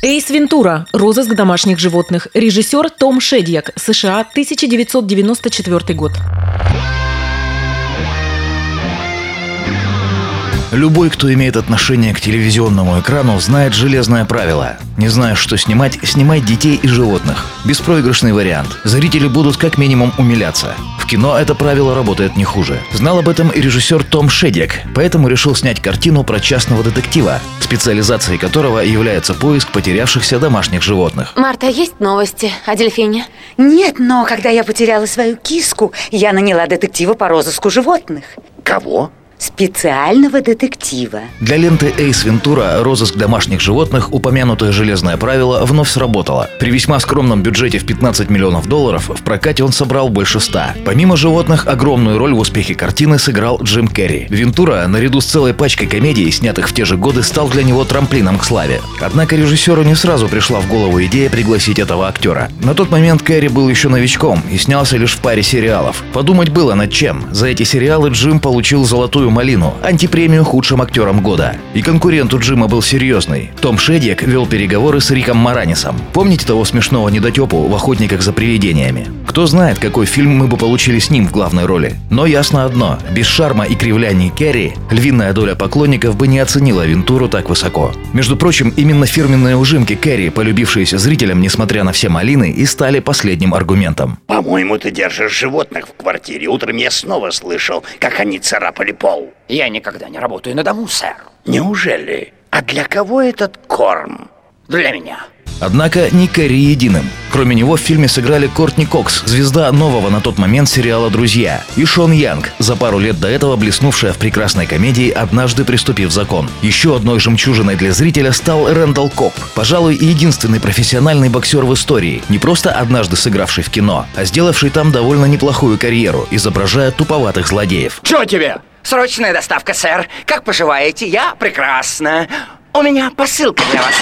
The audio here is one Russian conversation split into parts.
Эйс Вентура. Розыск домашних животных. Режиссер Том Шедьяк. США. 1994 год. Любой, кто имеет отношение к телевизионному экрану, знает железное правило. Не знаешь, что снимать, снимай детей и животных. Беспроигрышный вариант. Зрители будут как минимум умиляться. В кино это правило работает не хуже. Знал об этом и режиссер Том Шедик, поэтому решил снять картину про частного детектива, специализацией которого является поиск потерявшихся домашних животных. Марта, есть новости о дельфине? Нет, но когда я потеряла свою киску, я наняла детектива по розыску животных. Кого? Специального детектива. Для ленты Эйс Вентура розыск домашних животных упомянутое железное правило вновь сработало. При весьма скромном бюджете в 15 миллионов долларов в прокате он собрал больше 100. Помимо животных, огромную роль в успехе картины сыграл Джим Керри. Вентура, наряду с целой пачкой комедий, снятых в те же годы, стал для него трамплином к славе. Однако режиссеру не сразу пришла в голову идея пригласить этого актера. На тот момент Керри был еще новичком и снялся лишь в паре сериалов. Подумать было над чем. За эти сериалы Джим получил золотую «Золотую малину» – антипремию худшим актерам года. И конкурент у Джима был серьезный. Том Шедик вел переговоры с Риком Маранисом. Помните того смешного недотепу в «Охотниках за привидениями»? Кто знает, какой фильм мы бы получили с ним в главной роли. Но ясно одно – без шарма и кривляний Керри львиная доля поклонников бы не оценила Вентуру так высоко. Между прочим, именно фирменные ужимки Керри, полюбившиеся зрителям, несмотря на все малины, и стали последним аргументом. По-моему, ты держишь животных в квартире. Утром я снова слышал, как они царапали пол. Я никогда не работаю на дому, сэр. Неужели? А для кого этот корм? Для меня. Однако не Кэрри единым. Кроме него в фильме сыграли Кортни Кокс, звезда нового на тот момент сериала «Друзья», и Шон Янг, за пару лет до этого блеснувшая в прекрасной комедии «Однажды преступив закон». Еще одной жемчужиной для зрителя стал Рэндалл Кобб, пожалуй, единственный профессиональный боксер в истории, не просто однажды сыгравший в кино, а сделавший там довольно неплохую карьеру, изображая туповатых злодеев. Чего тебе? Срочная доставка, сэр. Как поживаете? Я прекрасно. У меня посылка для вас.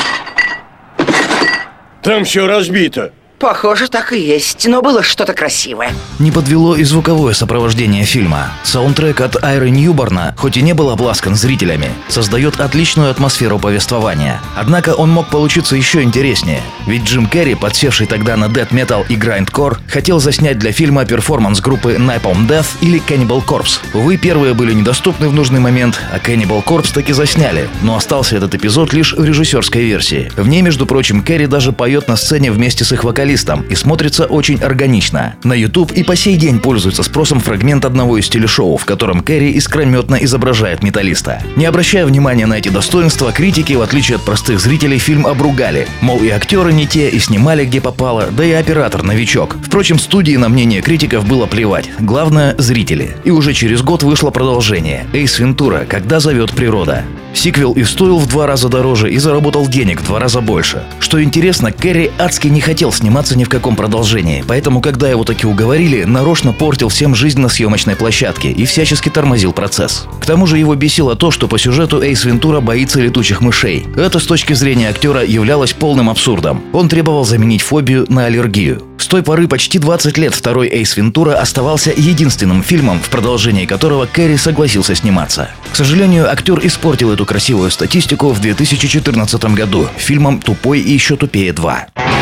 Там все разбито. Похоже, так и есть, но было что-то красивое. Не подвело и звуковое сопровождение фильма. Саундтрек от Айры Ньюборна, хоть и не был обласкан зрителями, создает отличную атмосферу повествования. Однако он мог получиться еще интереснее. Ведь Джим Керри, подсевший тогда на Death Metal и Grindcore, хотел заснять для фильма перформанс группы Napalm Death или Cannibal Corpse. Увы, первые были недоступны в нужный момент, а Cannibal Corpse таки засняли, но остался этот эпизод лишь в режиссерской версии. В ней, между прочим, Керри даже поет на сцене вместе с их вокалистом специалистом и смотрится очень органично. На YouTube и по сей день пользуется спросом фрагмент одного из телешоу, в котором Кэрри искрометно изображает металлиста. Не обращая внимания на эти достоинства, критики, в отличие от простых зрителей, фильм обругали. Мол, и актеры не те, и снимали где попало, да и оператор новичок. Впрочем, студии на мнение критиков было плевать. Главное – зрители. И уже через год вышло продолжение – Эйс Вентура «Когда зовет природа». Сиквел и стоил в два раза дороже, и заработал денег в два раза больше. Что интересно, Кэрри адски не хотел сниматься ни в каком продолжении, поэтому, когда его таки уговорили, нарочно портил всем жизнь на съемочной площадке и всячески тормозил процесс. К тому же его бесило то, что по сюжету Эйс Вентура боится летучих мышей. Это с точки зрения актера являлось полным абсурдом. Он требовал заменить фобию на аллергию. С той поры почти 20 лет второй Эйс Вентура оставался единственным фильмом, в продолжении которого Кэрри согласился сниматься. К сожалению, актер испортил эту красивую статистику в 2014 году фильмом «Тупой и еще тупее 2».